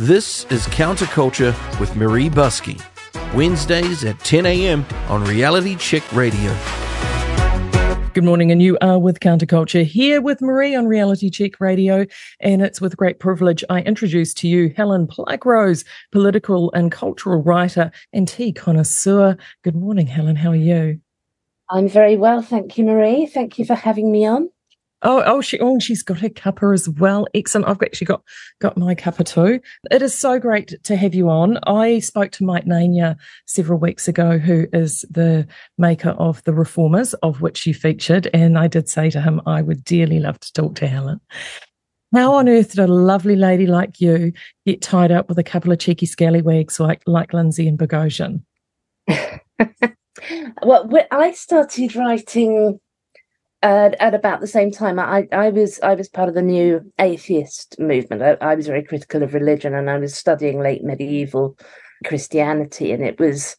This is Counterculture with Maree Buscke. Wednesdays at 10 a.m. on Reality Check Radio. Good morning, and you are with Counterculture here with Maree on Reality Check Radio. And it's with great privilege I introduce to you Helen Pluckrose, political and cultural writer and tea connoisseur. Good morning, Helen. How are you? I'm very well, thank you, Maree. Thank you for having me on. Oh, oh, she, oh, she's got her cuppa as well. Excellent. I've actually got got my cuppa too. It is so great to have you on. I spoke to Mike Nayna several weeks ago, who is the maker of the Reformers, of which you featured, and I did say to him I would dearly love to talk to Helen. How on earth did a lovely lady like you get tied up with a couple of cheeky scallywags like like Lindsay and Boghossian? well, I started writing uh, at about the same time, I, I was I was part of the new atheist movement. I, I was very critical of religion, and I was studying late medieval Christianity, and it was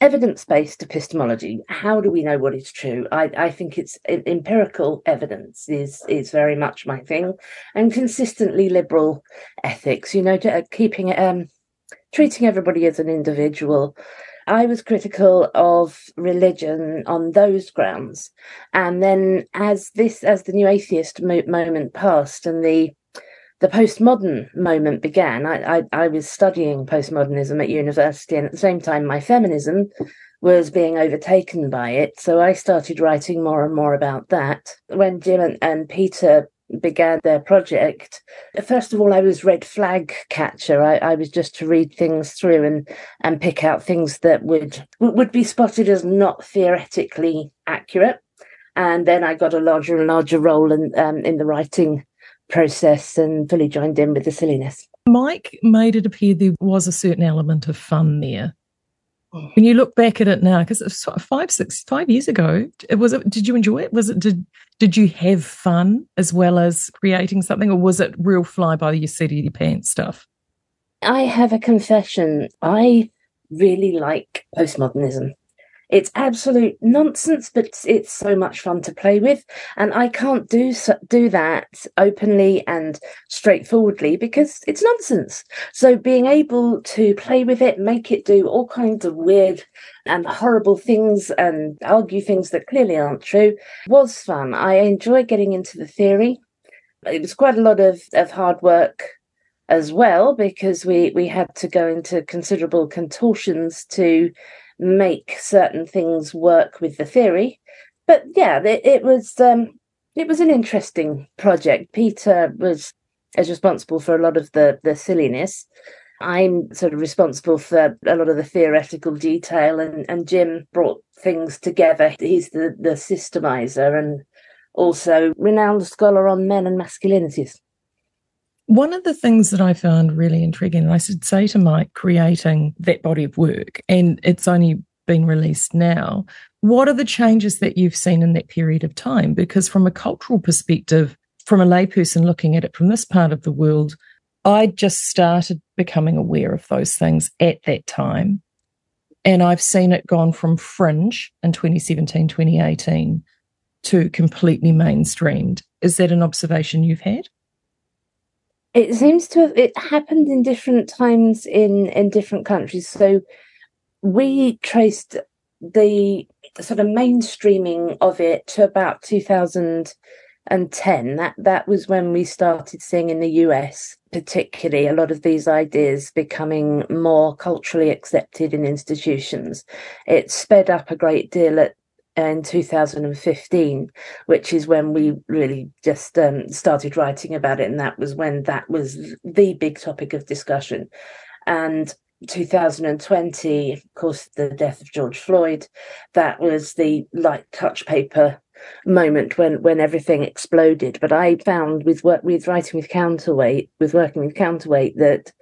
evidence based epistemology. How do we know what is true? I, I think it's empirical evidence is is very much my thing, and consistently liberal ethics. You know, keeping um, treating everybody as an individual I was critical of religion on those grounds. And then as this, as the new atheist mo- moment passed and the the postmodern moment began, I, I, I was studying postmodernism at university, and at the same time, my feminism was being overtaken by it. So I started writing more and more about that. When Jim and, and Peter began their project, first of all, I was red flag catcher. I, I, was just to read things through and and pick out things that would would be spotted as not theoretically accurate. And then I got a larger and larger role in um, in the writing process and fully joined in with the silliness. Mike made it appear there was a certain element of fun there. When you look back at it now, because it was five, six, five years ago, it was. It, did you enjoy it? Was it? Did Did you have fun as well as creating something, or was it real fly by the seat of your pants stuff? I have a confession. I really like postmodernism. It's absolute nonsense, but it's so much fun to play with. And I can't do do that openly and straightforwardly because it's nonsense. So being able to play with it, make it do all kinds of weird and horrible things and argue things that clearly aren't true was fun. I enjoy getting into the theory. It was quite a lot of, of hard work as well because we we had to go into considerable contortions to make certain things work with the theory. But yeah, it, it was um, it was an interesting project. Peter was is responsible for a lot of the the silliness. I'm sort of responsible for a lot of the theoretical detail, and, and Jim brought things together. He's the, the systemizer and also renowned scholar on men and masculinities. One of the things that I found really intriguing, and I should say to Mike, creating that body of work, and it's only been released now, what are the changes that you've seen in that period of time? Because from a cultural perspective, from a layperson looking at it from this part of the world, I just started becoming aware of those things at that time. And I've seen it gone from fringe in 2017, 2018 to completely mainstreamed. Is that an observation you've had? It seems to have it happened in different times in in different countries. So we traced the sort of mainstreaming of it to about 2010 that that was when we started seeing in the US particularly a lot of these ideas becoming more culturally accepted in institutions. It sped up a great deal at in 2015, which is when we really just um, started writing about it. And that was when that was the big topic of discussion. And 2020, of course, the death of George Floyd, that was the light touch paper moment when when everything exploded. But I found with work with writing with counterweight, with working with counterweight, that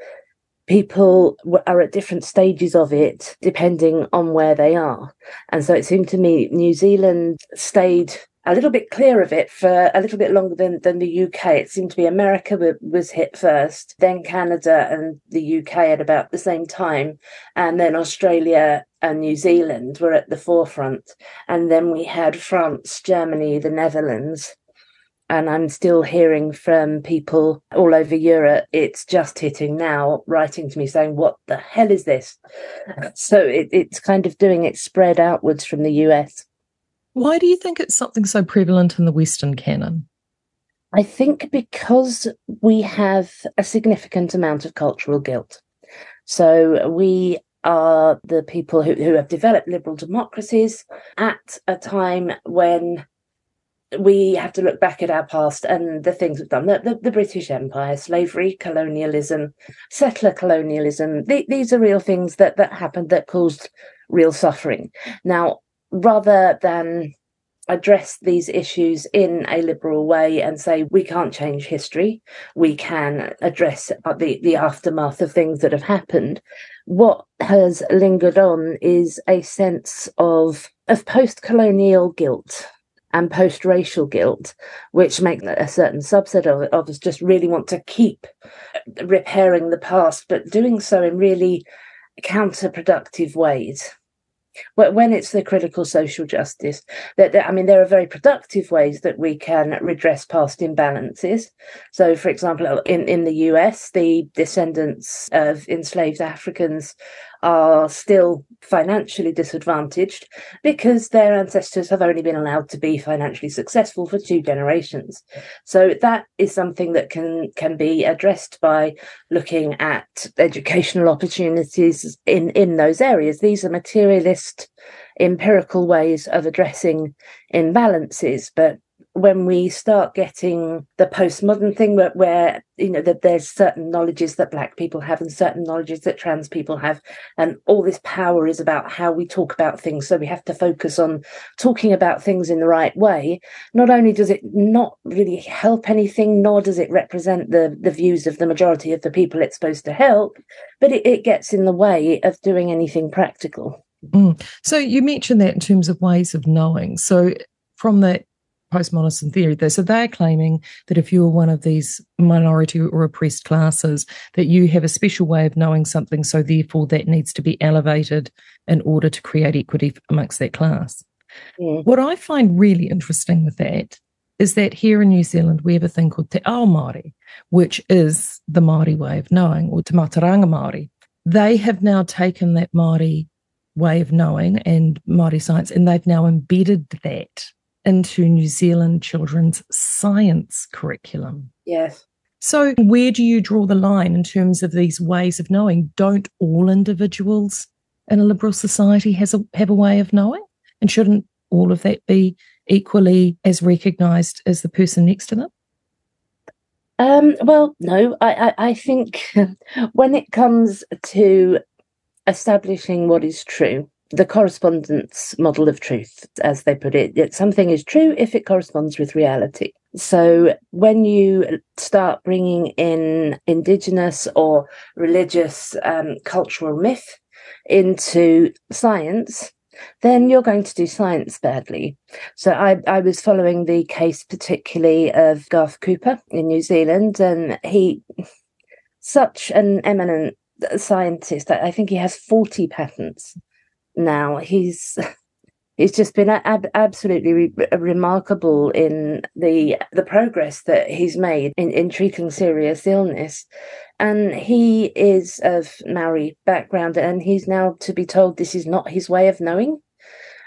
people are at different stages of it depending on where they are. And so it seemed to me New Zealand stayed a little bit clear of it for a little bit longer than, than the UK. It seemed to be America was hit first, then Canada and the UK at about the same time, and then Australia and New Zealand were at the forefront. And then we had France, Germany, the Netherlands, and I'm still hearing from people all over Europe. It's just hitting now, writing to me saying, What the hell is this? So it, it's kind of doing it spread outwards from the US. Why do you think it's something so prevalent in the Western canon? I think because we have a significant amount of cultural guilt. So we are the people who, who have developed liberal democracies at a time when we have to look back at our past and the things we've done. The, the, the british empire slavery colonialism settler colonialism th- these are real things that that happened that caused real suffering. Now rather than address these issues in a liberal way and say we can't change history. We can address the the aftermath of things that have happened what has lingered on is a sense of of post-colonial guilt and post-racial guilt, which make a certain subset of, of us just really want to keep repairing the past, but doing so in really counterproductive ways. When it's the critical social justice that, i mean there are very productive ways that we can redress past imbalances. So for example in, in the us the descendants of enslaved africans are still financially disadvantaged because their ancestors have only been allowed to be financially successful for two generations. So that is something that can can be addressed by looking at educational opportunities in in those areas. These are materialist empirical ways of addressing imbalances, but when we start getting the postmodern thing where, where you know that there's certain knowledges that black people have and certain knowledges that trans people have. And all this power is about how we talk about things. So we have to focus on talking about things in the right way. Not only does it not really help anything nor does it represent the the views of the majority of the people it's supposed to help but it, it gets in the way of doing anything practical. Mm. so you mentioned that in terms of ways of knowing. So from the postmodernist theory. So they're claiming that if you're one of these minority or oppressed classes, that you have a special way of knowing something, so therefore that needs to be elevated in order to create equity amongst that class. Yeah. What I find really interesting with that is that here in New Zealand we have a thing called Te Ao Māori, which is the Māori way of knowing, or Te Mātauranga Māori. They have now taken that Māori way of knowing and Māori science, and they've now embedded that into New Zealand children's science curriculum. Yes. So, where do you draw the line in terms of these ways of knowing? Don't all individuals in a liberal society has a, have a way of knowing? And shouldn't all of that be equally as recognised as the person next to them? Um, well, no, I, I, I think when it comes to establishing what is true, the correspondence model of truth, as they put it. Something is true if it corresponds with reality. So when you start bringing in indigenous or religious um, cultural myth into science, then you're going to do science badly. So I, I was following the case particularly of Garth Cooper in New Zealand, and he, such an eminent scientist, I think he has 40 patents now. He's he's just been ab- absolutely re- remarkable in the the progress that he's made in, in treating serious illness. And he is of Maori background, and he's now to be told this is not his way of knowing,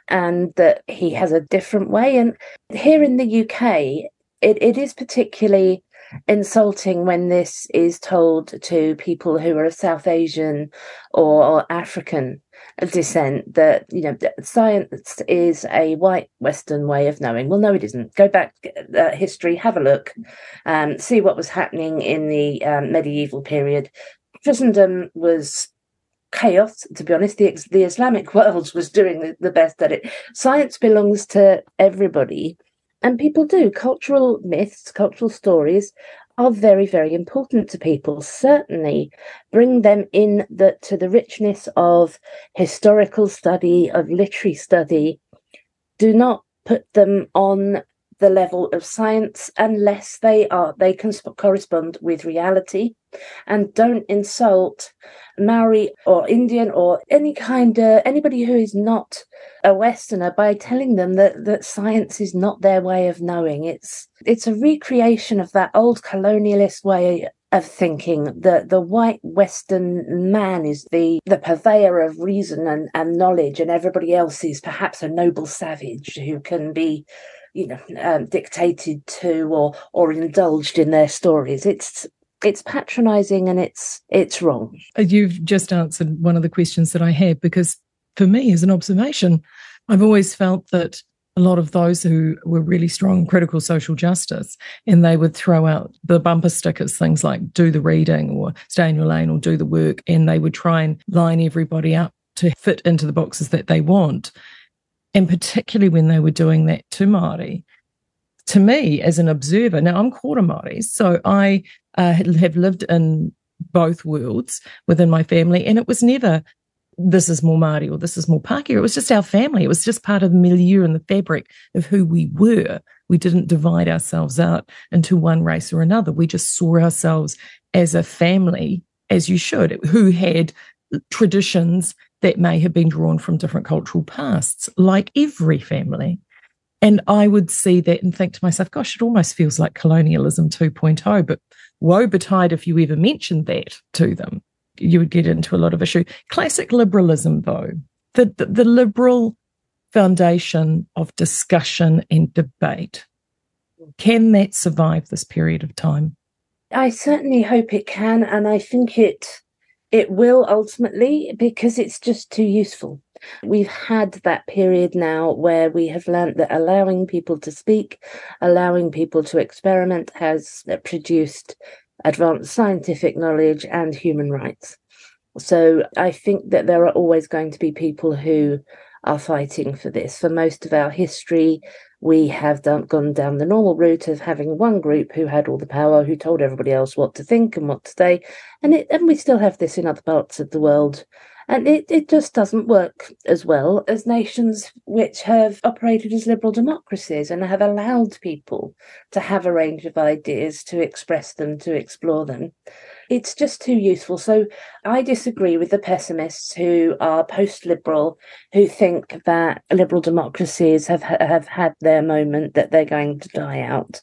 and that he has a different way. And here in the UK, it, it is particularly insulting when this is told to people who are of South Asian or, African descent that you know science is a white western way of knowing. Well no it isn't. Go back uh, history have a look um, see what was happening in the um, medieval period. Christendom was chaos to be honest. The, the islamic world was doing the, the best at it. Science belongs to everybody and people do cultural myths cultural stories are very, very important to people. Certainly bring them in the, to the richness of historical study, of literary study. Do not put them on the level of science unless they are they can correspond with reality and don't insult Maori or Indian or any kind of anybody who is not a Westerner by telling them that that science is not their way of knowing. It's it's a recreation of that old colonialist way of thinking that the white Western man is the, the purveyor of reason and, and knowledge, and everybody else is perhaps a noble savage who can be, you know, um, dictated to or or indulged in their stories. It's it's patronizing and it's it's wrong. You've just answered one of the questions that I had because for me as an observation, I've always felt that a lot of those who were really strong critical social justice, and they would throw out the bumper stickers, things like do the reading or stay in your lane or do the work, and they would try and line everybody up to fit into the boxes that they want. And particularly when they were doing that to Māori, to me as an observer, now I'm quarter Māori, so I uh, have lived in both worlds within my family, and it was never this is more Māori or this is more Pākehā. It was just our family. It was just part of the milieu and the fabric of who we were. We didn't divide ourselves out into one race or another. We just saw ourselves as a family, as you should, who had traditions that may have been drawn from different cultural pasts, like every family. And I would see that and think to myself, gosh, it almost feels like colonialism 2.0, but woe betide if you ever mentioned that to them you would get into a lot of issue. Classic liberalism, though, the, the, the liberal foundation of discussion and debate, can that survive this period of time? I certainly hope it can, and I think it it will ultimately because it's just too useful. We've had that period now where we have learned that allowing people to speak, allowing people to experiment has produced advanced scientific knowledge, and human rights. So I think that there are always going to be people who are fighting for this. For most of our history, we have done, gone down the normal route of having one group who had all the power, who told everybody else what to think and what to say, and it, and we still have this in other parts of the world and it, it just doesn't work as well as nations which have operated as liberal democracies and have allowed people to have a range of ideas, to express them, to explore them. It's just too useful. So I disagree with the pessimists who are post liberal, who think that liberal democracies have, have had their moment, that they're going to die out.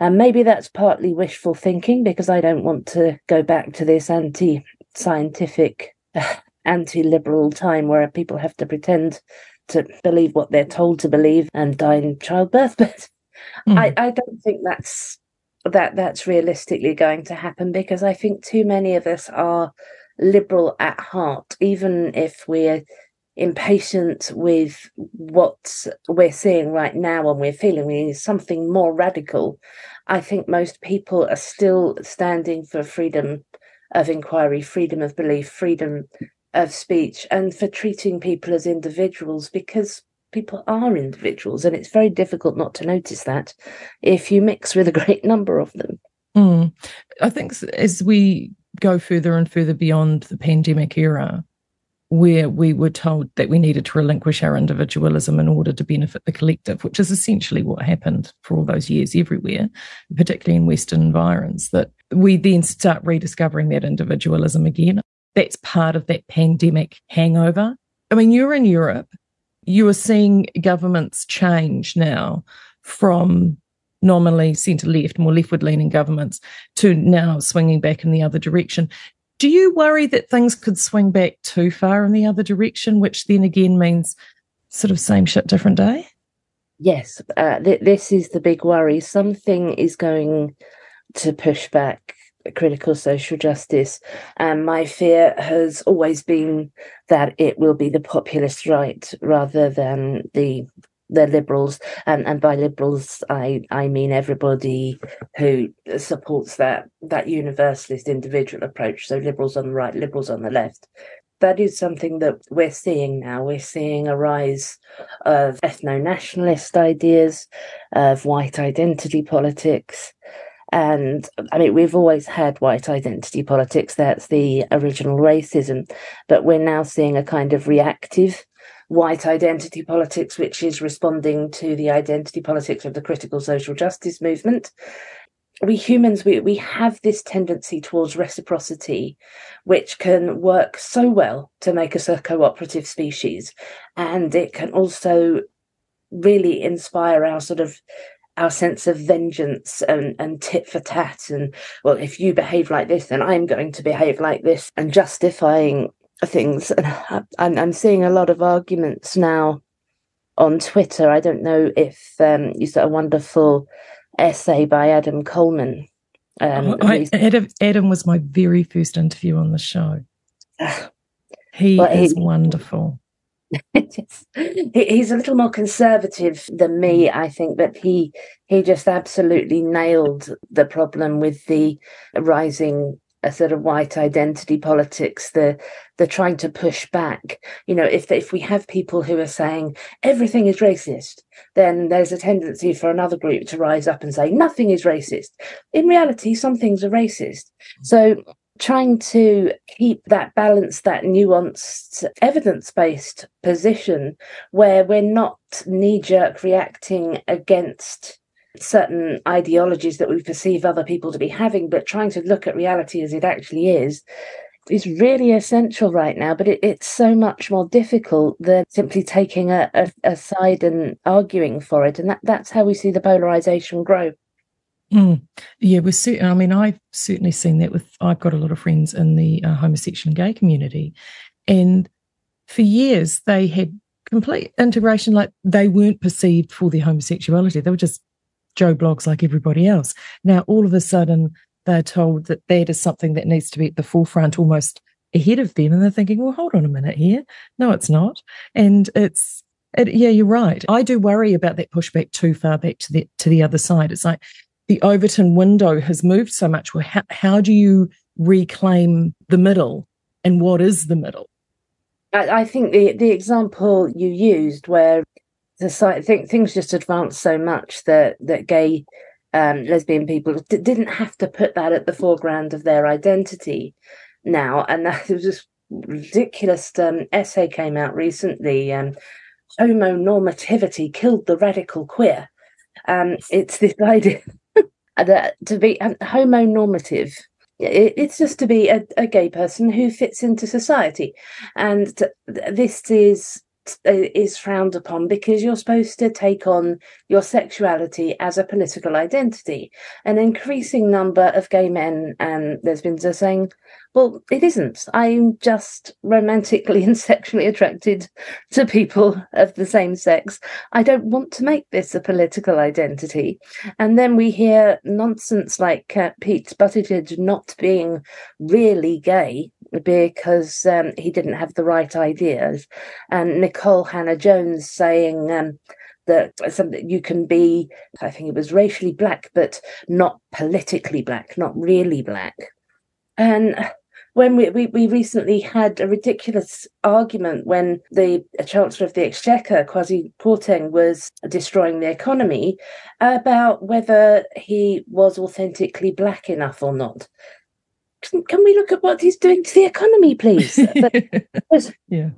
And maybe that's partly wishful thinking because I don't want to go back to this anti scientific anti-liberal time where people have to pretend to believe what they're told to believe and die in childbirth. But mm. I, I don't think that's that that's realistically going to happen because I think too many of us are liberal at heart, even if we're impatient with what we're seeing right now and we're feeling we need something more radical. I think most people are still standing for freedom of inquiry, freedom of belief, freedom of speech and for treating people as individuals because people are individuals and it's very difficult not to notice that if you mix with a great number of them. Mm. I think as we go further and further beyond the pandemic era, where we were told that we needed to relinquish our individualism in order to benefit the collective, which is essentially what happened for all those years everywhere, particularly in Western environs, that we then start rediscovering that individualism again that's part of that pandemic hangover. I mean, you're in Europe, you are seeing governments change now from nominally centre left, more leftward leaning governments to now swinging back in the other direction. Do you worry that things could swing back too far in the other direction, which then again means sort of same shit, different day? Yes, uh, th- this is the big worry. Something is going to push back critical social justice. And my fear has always been that it will be the populist right rather than the the liberals and and by liberals i i mean everybody who supports that that universalist individual approach so liberals on the right liberals on the left that is something that we're seeing now we're seeing a rise of ethno-nationalist ideas of white identity politics and I mean, we've always had white identity politics. That's the original racism. But we're now seeing a kind of reactive white identity politics, which is responding to the identity politics of the critical social justice movement. We humans, we, we have this tendency towards reciprocity, which can work so well to make us a cooperative species. And it can also really inspire our sort of our sense of vengeance and, and tit for tat and well if you behave like this then i'm going to behave like this and justifying things. And i'm, I'm seeing a lot of arguments now on twitter. I don't know if um, you saw a wonderful essay by adam coleman um, I, Adam, Adam was my very first interview on the show. He well, is he, wonderful he's a little more conservative than me, mm. I think, but he he just absolutely nailed the problem with the rising a sort of white identity politics, the the trying to push back. You know, if if we have people who are saying everything is racist, then there's a tendency for another group to rise up and say nothing is racist. In reality, some things are racist. So trying to keep that balance, that nuanced, evidence based position where we're not knee jerk reacting against certain ideologies that we perceive other people to be having, but trying to look at reality as it actually is. Is really essential right now, but it, it's so much more difficult than simply taking a, a, a side and arguing for it. And that, that's how we see the polarization grow. Mm. Yeah, we're certain. I mean, I've certainly seen that with. I've got a lot of friends in the uh, homosexual and gay community, and for years they had complete integration. Like they weren't perceived for their homosexuality; they were just Joe blogs like everybody else. Now, all of a sudden, they're told that that is something that needs to be at the forefront, almost ahead of them, and they're thinking, "Well, hold on a minute here. No, it's not." And it's it, yeah, you're right. I do worry about that pushback too far back to the to the other side. It's like the Overton window has moved so much. Well, how, how do you reclaim the middle and what is the middle? I, I think the, the example you used where site, think things just advanced so much that, that gay um, lesbian people d- didn't have to put that at the foreground of their identity now. And that was just ridiculous um, essay came out recently. Um, homonormativity killed the radical queer. Um, it's this idea that to be um, homonormative. It's just to be a, a, gay person who fits into society. And this is uh, is frowned upon because you're supposed to take on your sexuality as a political identity an increasing number of gay men and lesbians are saying well, it isn't. I'm just romantically and sexually attracted to people of the same sex. I don't want to make this a political identity. And then we hear nonsense like uh, Pete Buttigieg not being really gay because um, he didn't have the right ideas, and Nikole Hannah-Jones saying. Um, that something you can be, I think it was racially black, but not politically black, not really black. And when we, we, we recently had a ridiculous argument when the Chancellor of the Exchequer, Kwasi Kwarteng, was destroying the economy about whether he was authentically black enough or not. Can, can we look at what he's doing to the economy, please? yeah.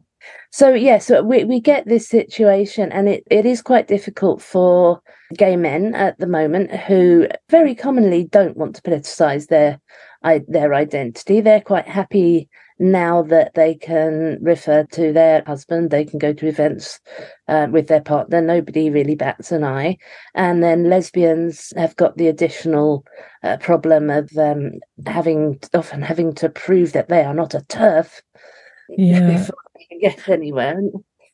So yes, yeah, so we, we get this situation and it, it is quite difficult for gay men at the moment who very commonly don't want to politicize their I, their identity. They're quite happy now that they can refer to their husband. They can go to events uh, with their partner. Nobody really bats an eye. And then lesbians have got the additional uh, problem of um, having often having to prove that they are not a TERF yeah. before they can get anywhere.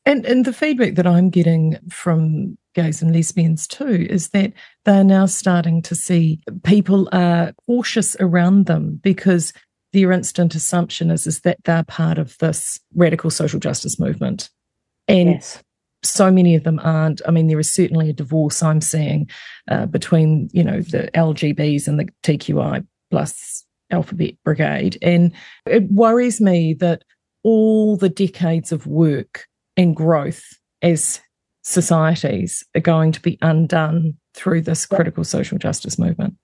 And and the feedback that I'm getting from gays and lesbians too is that they're now starting to see people are cautious around them because their instant assumption is, is that they're part of this radical social justice movement. And yes. so many of them aren't. I mean, there is certainly a divorce I'm seeing uh, between, you know, the LGBs and the TQI plus alphabet brigade. And it worries me that all the decades of work and growth as societies are going to be undone through this critical social justice movement.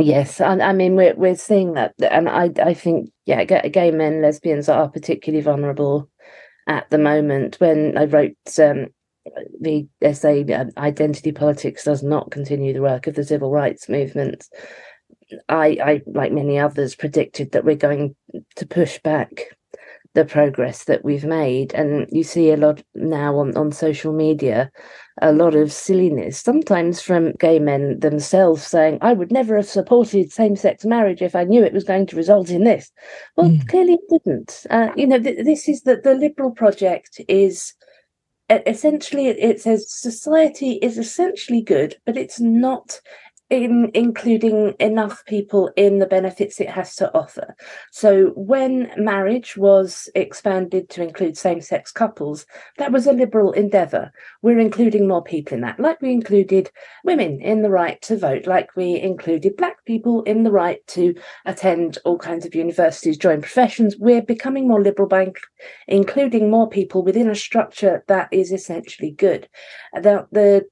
Yes, I mean we're we're seeing that, and I I think yeah, gay men, lesbians are particularly vulnerable at the moment. When I wrote um, the essay, uh, Identity Politics Does Not Continue the Work of the Civil Rights Movement, I, I, like many others, predicted that we're going to push back the progress that we've made. And you see a lot now on, on social media, a lot of silliness, sometimes from gay men themselves saying, I would never have supported same sex marriage if I knew it was going to result in this. Well, mm. clearly it didn't. Uh, you know, th- this is that the liberal project is essentially it says society is essentially good but it's not in including enough people in the benefits it has to offer. So when marriage was expanded to include same-sex couples, that was a liberal endeavour. We're including more people in that, like we included women in the right to vote, like we included black people in the right to attend all kinds of universities, join professions. We're becoming more liberal by including more people within a structure that is essentially good. The, the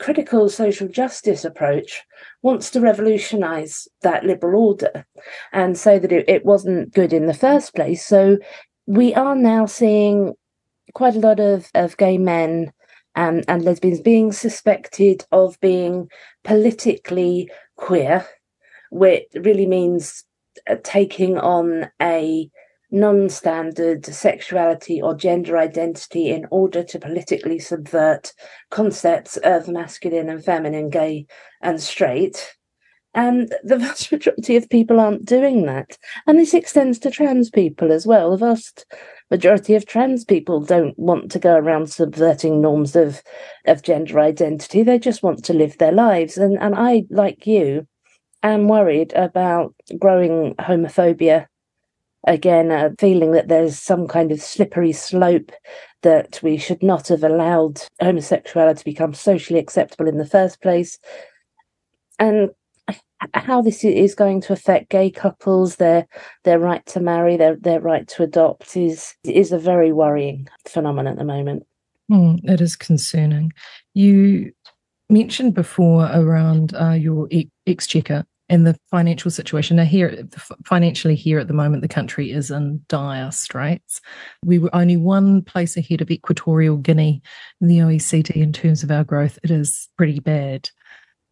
critical social justice approach wants to revolutionize that liberal order and say that it, it wasn't good in the first place. So we are now seeing quite a lot of, of gay men and, lesbians being suspected of being politically queer, which really means uh, taking on a non standard sexuality or gender identity in order to politically subvert concepts of masculine and feminine, gay and straight. And the vast majority of people aren't doing that. And this extends to trans people as well. The vast majority of trans people don't want to go around subverting norms of, of gender identity. They just want to live their lives. And, and I, like you, am worried about growing homophobia again, a feeling that there's some kind of slippery slope that we should not have allowed homosexuality to become socially acceptable in the first place. And how this is going to affect gay couples, their their right to marry, their their right to adopt is is a very worrying phenomenon at the moment. Mm, it is concerning. You mentioned before around uh, your exchequer and the financial situation. Now, here, financially, here at the moment, the country is in dire straits. We were only one place ahead of Equatorial Guinea in the OECD in terms of our growth. It is pretty bad.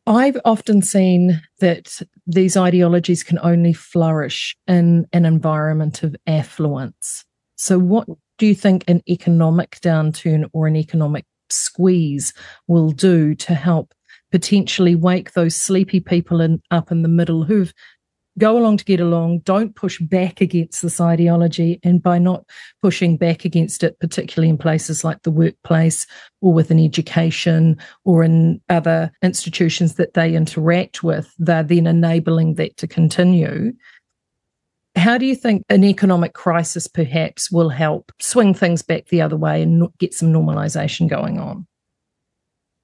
I've often seen that these ideologies can only flourish in an environment of affluence. So, what do you think an economic downturn or an economic squeeze will do to help potentially wake those sleepy people in, up in the middle who've go along to get along, don't push back against this ideology. And by not pushing back against it, particularly in places like the workplace or within education or in other institutions that they interact with, they're then enabling that to continue. How do you think an economic crisis perhaps will help swing things back the other way and get some normalization going on?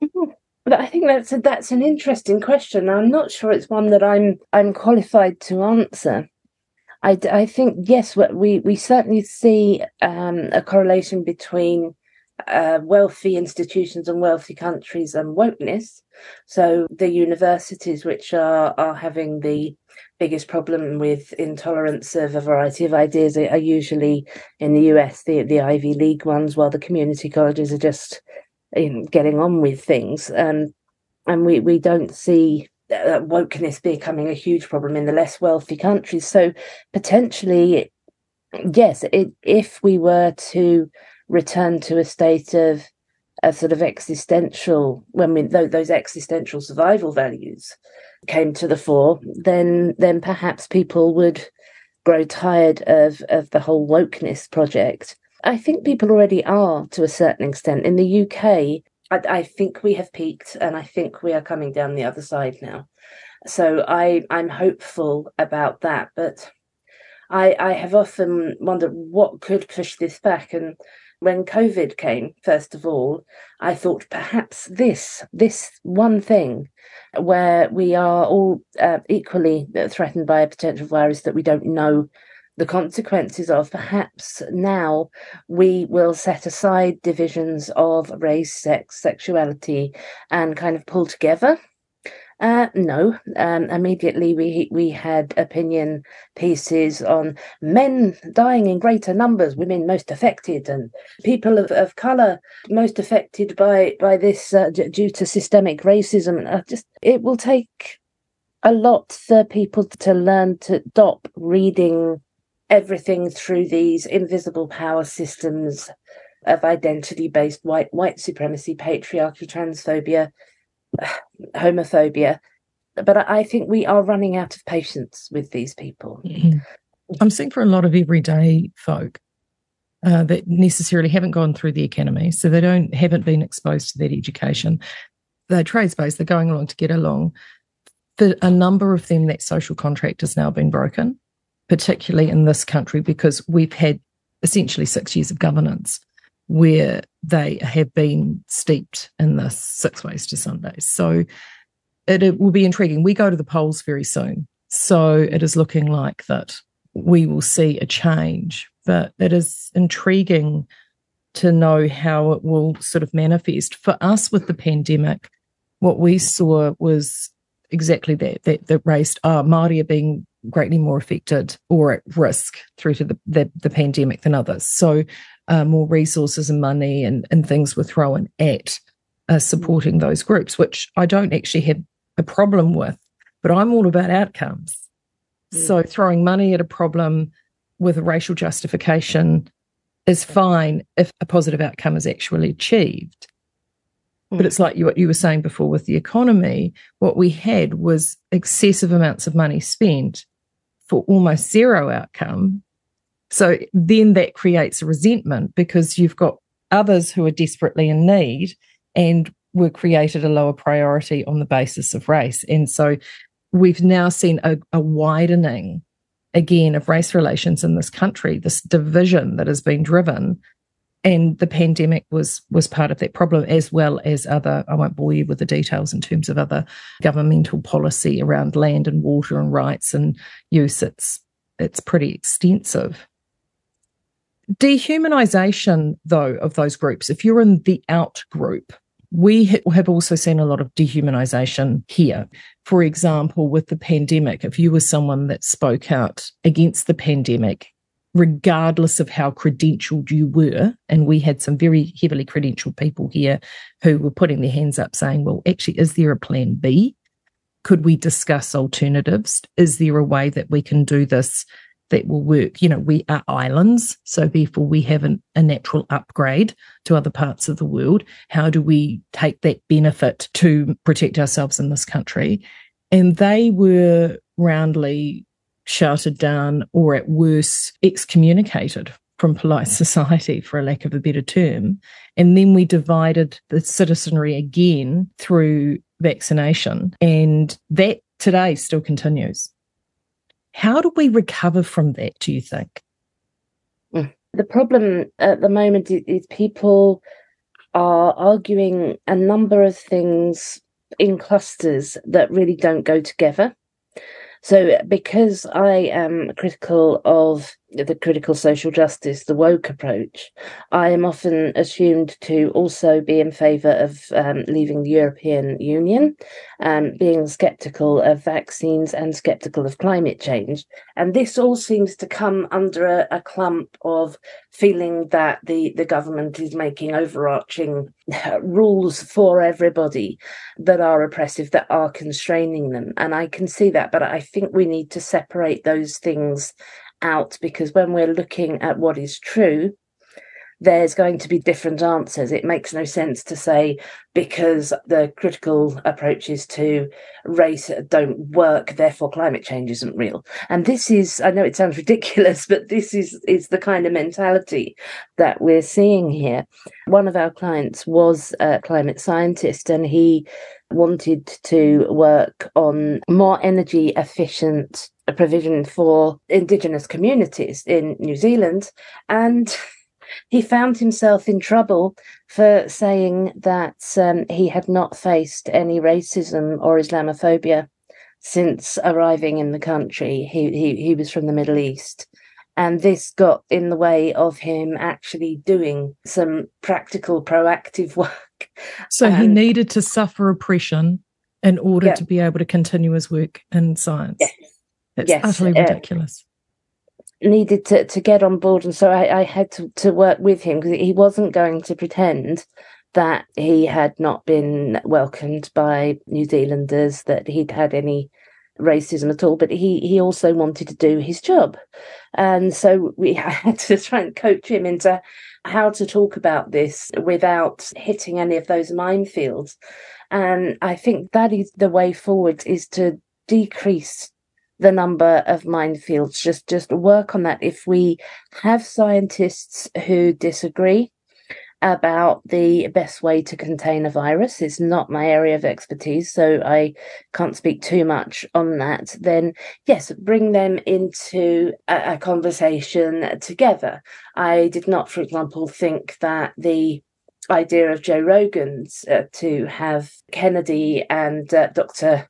Mm-hmm. But I think that's a, that's an interesting question. I'm not sure it's one that I'm I'm qualified to answer. I, I think yes, we we certainly see um, a correlation between uh, wealthy institutions and wealthy countries and wokeness. So the universities, which are are having the biggest problem with intolerance of a variety of ideas, are usually in the US, the the Ivy League ones, while the community colleges are just in getting on with things. Um, and we, we don't see wokeness becoming a huge problem in the less wealthy countries. So potentially, yes, it, if we were to return to a state of a sort of existential when we those existential survival values came to the fore, then then perhaps people would grow tired of of the whole wokeness project I think people already are to a certain extent. In the UK, I, I, think we have peaked and I think we are coming down the other side now. So I, I'm hopeful about that. But I, I have often wondered what could push this back. And when COVID came, first of all, I thought perhaps this, this one thing where we are all uh, equally threatened by a potential virus that we don't know the consequences of perhaps now we will set aside divisions of race, sex, sexuality, and kind of pull together Uh, no. Um, immediately, we we had opinion pieces on men dying in greater numbers, women most affected, and people of, of color most affected by by this uh, d- due to systemic racism. Uh, just it will take a lot for people to learn to stop reading everything through these invisible power systems of identity based white white supremacy, patriarchy, transphobia, homophobia. But I think we are running out of patience with these people. Mm-hmm. I'm seeing for a lot of everyday folk uh, that necessarily haven't gone through the academy, so they don't haven't been exposed to that education. They're trades based. They're going along to get along. For a number of them, that social contract has now been broken, particularly in this country because we've had essentially six years of governance where they have been steeped in this six ways to Sundays. So it, it, will be intriguing. We go to the polls very soon. So it is looking like that we will see a change, but it is intriguing to know how it will sort of manifest. For us with the pandemic, what we saw was exactly that, that, that raised, oh, Māori are being greatly more affected or at risk through to the, the, the pandemic than others. So uh, more resources and money and, and things were thrown at uh, supporting those groups, which I don't actually have a problem with, but I'm all about outcomes. Yeah. So throwing money at a problem with a racial justification is fine if a positive outcome is actually achieved. Mm. But it's like you, what you were saying before with the economy. What we had was excessive amounts of money spent for almost zero outcome so then that creates resentment because you've got others who are desperately in need and were created a lower priority on the basis of race. And so we've now seen a, a widening again of race relations in this country, this division that has been driven and the pandemic was was part of that problem as well as other i won't bore you with the details in terms of other governmental policy around land and water and rights and use. It's it's pretty extensive. Dehumanization, though, of those groups, if you're in the out group, we have also seen a lot of dehumanization here. For example, with the pandemic, if you were someone that spoke out against the pandemic, regardless of how credentialed you were, and we had some very heavily credentialed people here who were putting their hands up saying, well, actually, is there a plan B? Could we discuss alternatives? Is there a way that we can do this that will work. You know, we are islands, so therefore we have an, a natural upgrade to other parts of the world. How do we take that benefit to protect ourselves in this country? And they were roundly shouted down or at worst excommunicated from polite society, for a lack of a better term. And then we divided the citizenry again through vaccination. And that today still continues. How do we recover from that, do you think? Mm. The problem at the moment is people are arguing a number of things in clusters that really don't go together. So, because I am critical of the critical social justice, the woke approach, I am often assumed to also be in favour of um, leaving the European Union, um, being sceptical of vaccines and sceptical of climate change. And this all seems to come under a, a clump of feeling that the, the government is making overarching rules for everybody that are oppressive, that are constraining them. And I can see that, but I think we need to separate those things out because when we're looking at what is true, there's going to be different answers. It makes no sense to say because the critical approaches to race don't work, therefore climate change isn't real. And this is, I know it sounds ridiculous, but this is is the kind of mentality that we're seeing here. One of our clients was a climate scientist, and he wanted to work on more energy efficient provision for indigenous communities in New Zealand and he found himself in trouble for saying that um, he had not faced any racism or Islamophobia since arriving in the country. He, he, he was from the Middle East. And this got in the way of him actually doing some practical, proactive work. So and, he needed to suffer oppression in order yeah. to be able to continue his work in science. Yes. It's yes. utterly uh, ridiculous. needed to, to get on board. And so I, I had to, to work with him because he wasn't going to pretend that he had not been welcomed by New Zealanders, that he'd had any racism at all, but he he also wanted to do his job, and so we had to try and coach him into how to talk about this without hitting any of those minefields. And I think that is the way forward is to decrease the number of minefields. Just just work on that. If we have scientists who disagree, about the best way to contain a virus. It's not my area of expertise, so I can't speak too much on that. Then, yes, bring them into a, a conversation together. I did not, for example, think that the idea of Joe Rogan's uh, to have Kennedy and uh, Dr.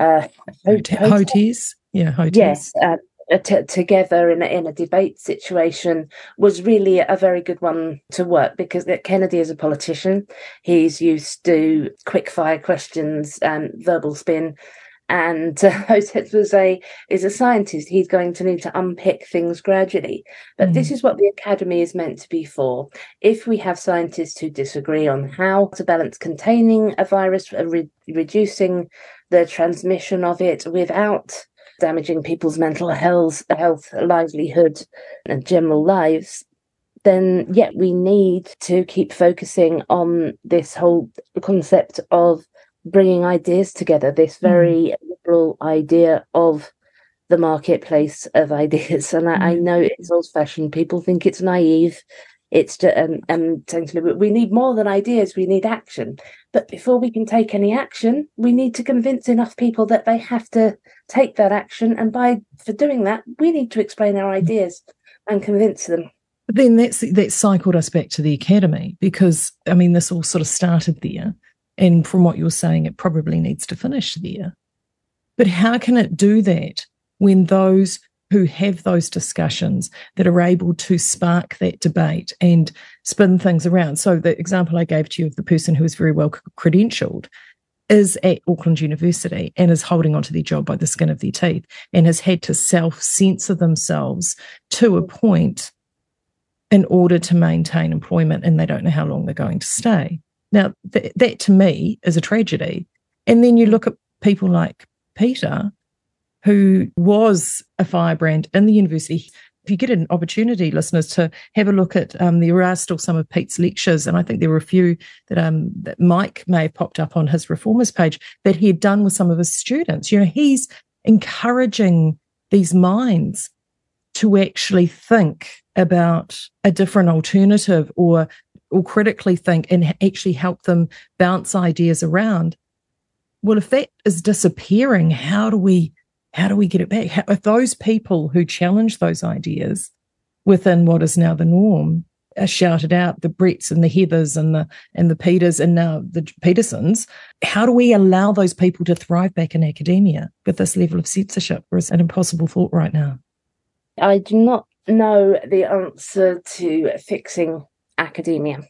Uh, Hotez. Yeah, Hotez. Yes, uh, t- together in a, in a debate situation was really a very good one to work because Kennedy is a politician. He's used to quick fire questions and verbal spin. And uh, Hotez was a is a scientist. He's going to need to unpick things gradually. But mm. this is what the academy is meant to be for. If we have scientists who disagree on how to balance containing a virus, uh, re- reducing the transmission of it without damaging people's mental health, health, livelihood, and general lives, then yeah, we need to keep focusing on this whole concept of bringing ideas together. This hmm. very mm. liberal idea of the marketplace of ideas, and I, I hmm. know it's old-fashioned. People think it's naive. It's just, um, um, essentially, we need more than ideas. We need action. But before we can take any action, we need to convince enough people that they have to take that action. And by for doing that, we need to explain our ideas and convince them. But then that's that cycled us back to the academy because I mean this all sort of started there. And from what you're saying, it probably needs to finish there. But how can it do that when those who have those discussions that are able to spark that debate and spin things around. So, the example I gave to you of the person who is very well credentialed is at Auckland University and is holding onto their job by the skin of their teeth and has had to self censor themselves to a point in order to maintain employment and they don't know how long they're going to stay. Now, th- that to me is a tragedy. And then you look at people like Peter, who was a firebrand in the university. If you get an opportunity, listeners, to have a look at, um, there are still some of Pete's lectures, and I think there were a few that um, that Mike may have popped up on his reformers page that he had done with some of his students. You know, he's encouraging these minds to actually think about a different alternative or or critically think and actually help them bounce ideas around. Well, if that is disappearing, how do we how do we get it back? How, if those people who challenge those ideas within what is now the norm are shouted out, the Bretts and the Heathers and the and the Peters and now the Petersons, how do we allow those people to thrive back in academia with this level of censorship? Or is an impossible thought right now? I do not know the answer to fixing academia.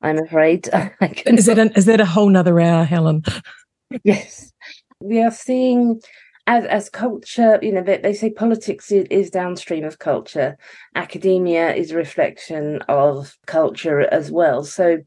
I'm afraid. is that an, is that a whole nother hour, Helen? yes, we are seeing as as culture, you know, they, they say politics is, is, downstream of culture. Academia is a reflection of culture as well. So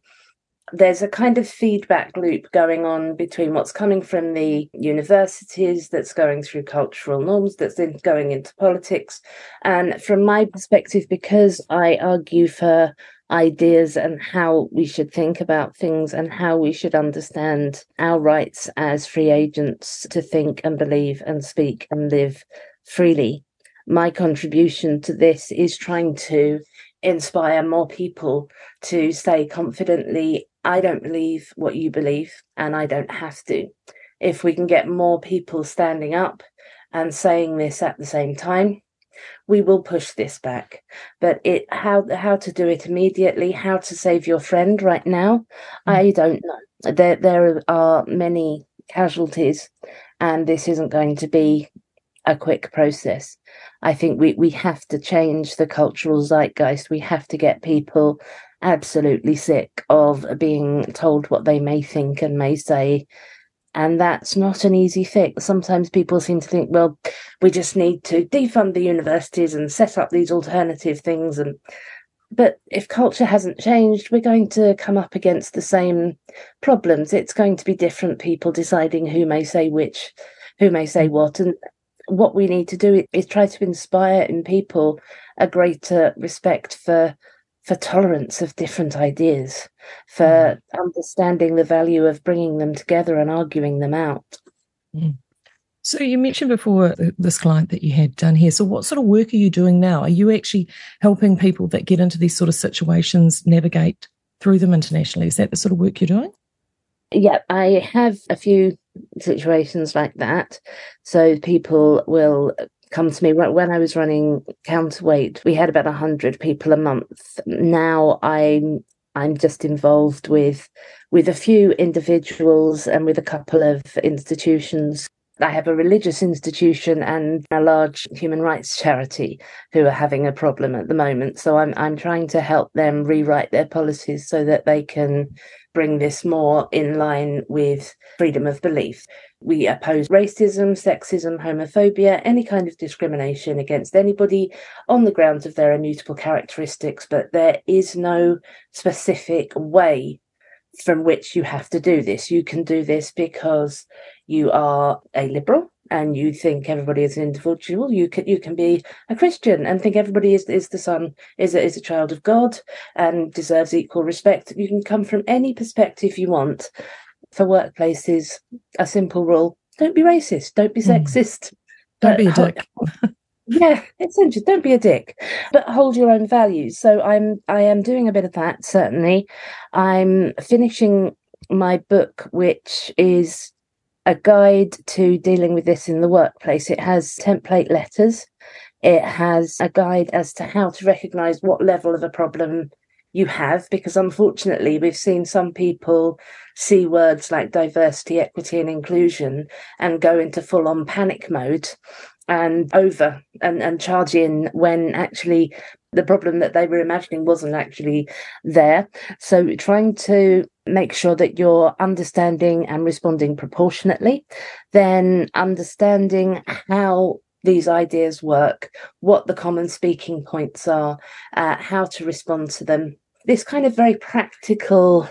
there's a kind of feedback loop going on between what's coming from the universities, that's going through cultural norms, that's in, going into politics. And from my perspective, because I argue for ideas and how we should think about things and how we should understand our rights as free agents to think and believe and speak and live freely. My contribution to this is trying to inspire more people to say confidently, I don't believe what you believe, and I don't have to. If we can get more people standing up and saying this at the same time, we will push this back. But it how how to do it immediately how to save your friend right now mm. i don't know. There there are many casualties and this isn't going to be a quick process. I think we we have to change the cultural zeitgeist. We have to get people absolutely sick of being told what they may think and may say And that's not an easy fix. Sometimes people seem to think, well, we just need to defund the universities and set up these alternative things. And but if culture hasn't changed, we're going to come up against the same problems. It's going to be different people deciding who may say which, who may say mm. what. And what we need to do is try to inspire in people a greater respect for for tolerance of different ideas, for mm. understanding the value of bringing them together and arguing them out. Mm. So you mentioned before this client that you had done here. So what sort of work are you doing now? Are you actually helping people that get into these sort of situations navigate through them internationally? Is that the sort of work you're doing? Yeah, I have a few situations like that. So people will come to me when I was running counterweight. We had about hundred people a month. Now I'm I'm just involved with with a few individuals and with a couple of institutions. I have a religious institution and a large human rights charity who are having a problem at the moment. So I'm I'm trying to help them rewrite their policies so that they can bring this more in line with freedom of belief. We oppose racism, sexism, homophobia, any kind of discrimination against anybody on the grounds of their immutable characteristics, but there is no specific way from which you have to do this. You can do this because you are a liberal and you think everybody is an individual. You can you can be a Christian and think everybody is is the son is a, is a child of God and deserves equal respect. You can come from any perspective you want, for workplaces a simple rule don't be racist don't be hmm. sexist. Don't be a dick. yeah essentially don't be a dick but hold your own values. So i'm i am doing a bit of that certainly. I'm finishing my book which is a guide to dealing with this in the workplace. It has template letters. It has a guide as to how to recognize what level of a problem you have because unfortunately we've seen some people see words like diversity equity and inclusion and go into full on panic mode and over and, and charge in when actually the problem that they were imagining wasn't actually there. So trying to make sure that you're understanding and responding proportionately then understanding how these ideas work, what the common speaking points are, uh, how to respond to them, this kind of very practical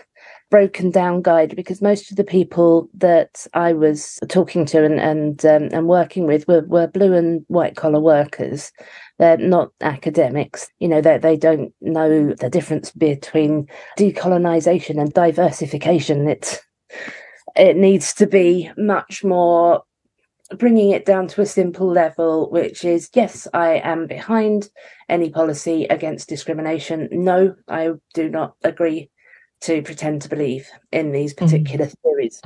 broken down guide because most of the people that I was talking to and and um, and working with were, were blue and white collar workers. They're not academics. You know, they they don't know the difference between decolonization and diversification. It's it needs to be much more bringing it down to a simple level, which is yes, I am behind any policy against discrimination. No, I do not agree to pretend to believe in these mm. particular mm. theories.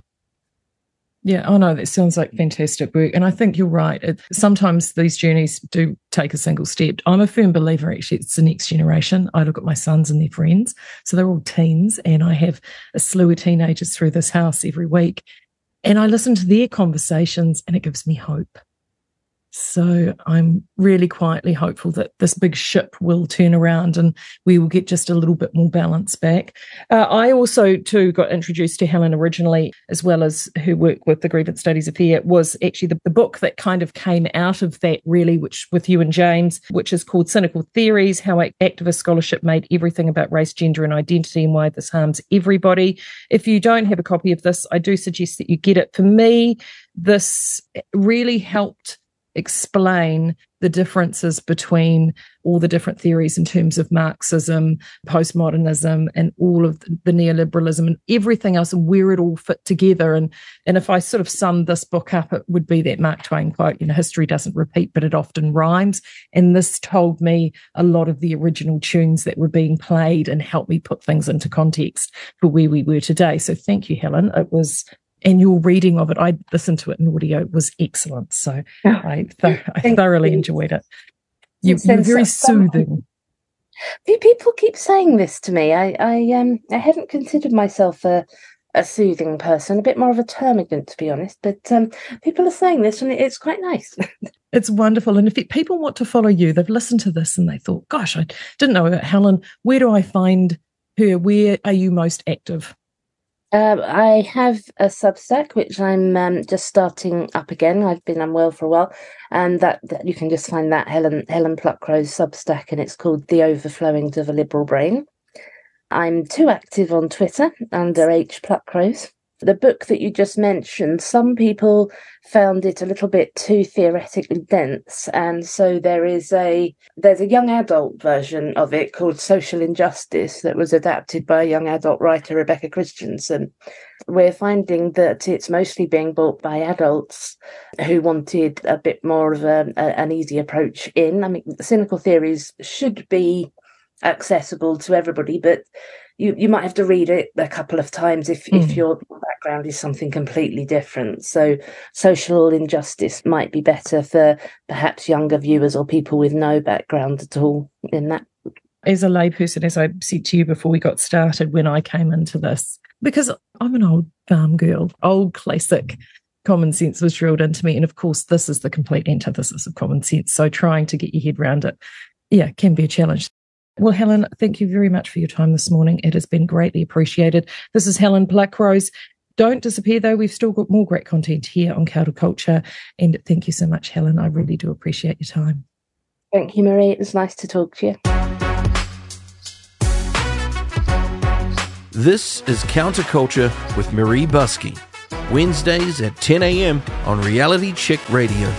Yeah, I know that sounds like fantastic work. And I think you're right. It, sometimes these journeys do take a single step. I'm a firm believer, actually, it's the next generation. I look at my sons and their friends. So they're all teens, and I have a slew of teenagers through this house every week. And I listen to their conversations and it gives me hope. So I'm really quietly hopeful that this big ship will turn around and we will get just a little bit more balance back. Uh, I also too got introduced to Helen originally, as well as her work with the Grievance Studies Affair, was actually the, the book that kind of came out of that really, which with you and James, which is called Cynical Theories: How Activist Scholarship Made Everything About Race, Gender, and Identity, and Why This Harms Everybody. If you don't have a copy of this, I do suggest that you get it. For me, this really helped explain the differences between all the different theories in terms of Marxism, postmodernism, and all of the neoliberalism and everything else, and where it all fit together. And and if I sort of sum this book up, it would be that Mark Twain quote: "You know, history doesn't repeat, but it often rhymes." And this told me a lot of the original tunes that were being played and helped me put things into context for where we were today. So thank you, Helen. It was and your reading of it, I listened to it in audio, was excellent. So oh, I, th- I thoroughly you. enjoyed it. You, are very soothing. People keep saying this to me. I, I, um, I haven't considered myself a, a soothing person, a bit more of a termagant, to be honest. But um, people are saying this, and it's quite nice. it's wonderful. And if it, people want to follow you, they've listened to this and they thought, "Gosh, I didn't know about Helen. Where do I find her? Where are you most active?" Uh, I have a Substack which I'm um, just starting up again. I've been unwell for a while, and that, that you can just find that Helen Helen Pluckrose Substack, and it's called "The Overflowings of a Liberal Brain." I'm too active on Twitter under H Pluckrose the book that you just mentioned, some people found it a little bit too theoretically dense, and so there is a there's a young adult version of it called Social Injustice that was adapted by a young adult writer Rebecca Christiansen. We're finding that it's mostly being bought by adults who wanted a bit more of a, a, an easy approach in. I mean, cynical theories should be accessible to everybody, but you you might have to read it a couple of times if mm. if hmm. your background is something completely different so social injustice might be better for perhaps younger viewers or people with no background at all in that as a layperson as i said to you before we got started when i came into this because i'm an old farm girl old classic common sense was drilled into me and of course this is the complete antithesis of common sense so trying to get your head around it yeah can be a challenge well, Helen, thank you very much for your time this morning. It has been greatly appreciated. This is Helen Pluckrose. Don't disappear, though. We've still got more great content here on Counterculture. And thank you so much, Helen. I really do appreciate your time. Thank you, Maree. It was nice to talk to you. This is Counterculture with Maree Buscke. Wednesdays at 10 a.m. on Reality Check Radio.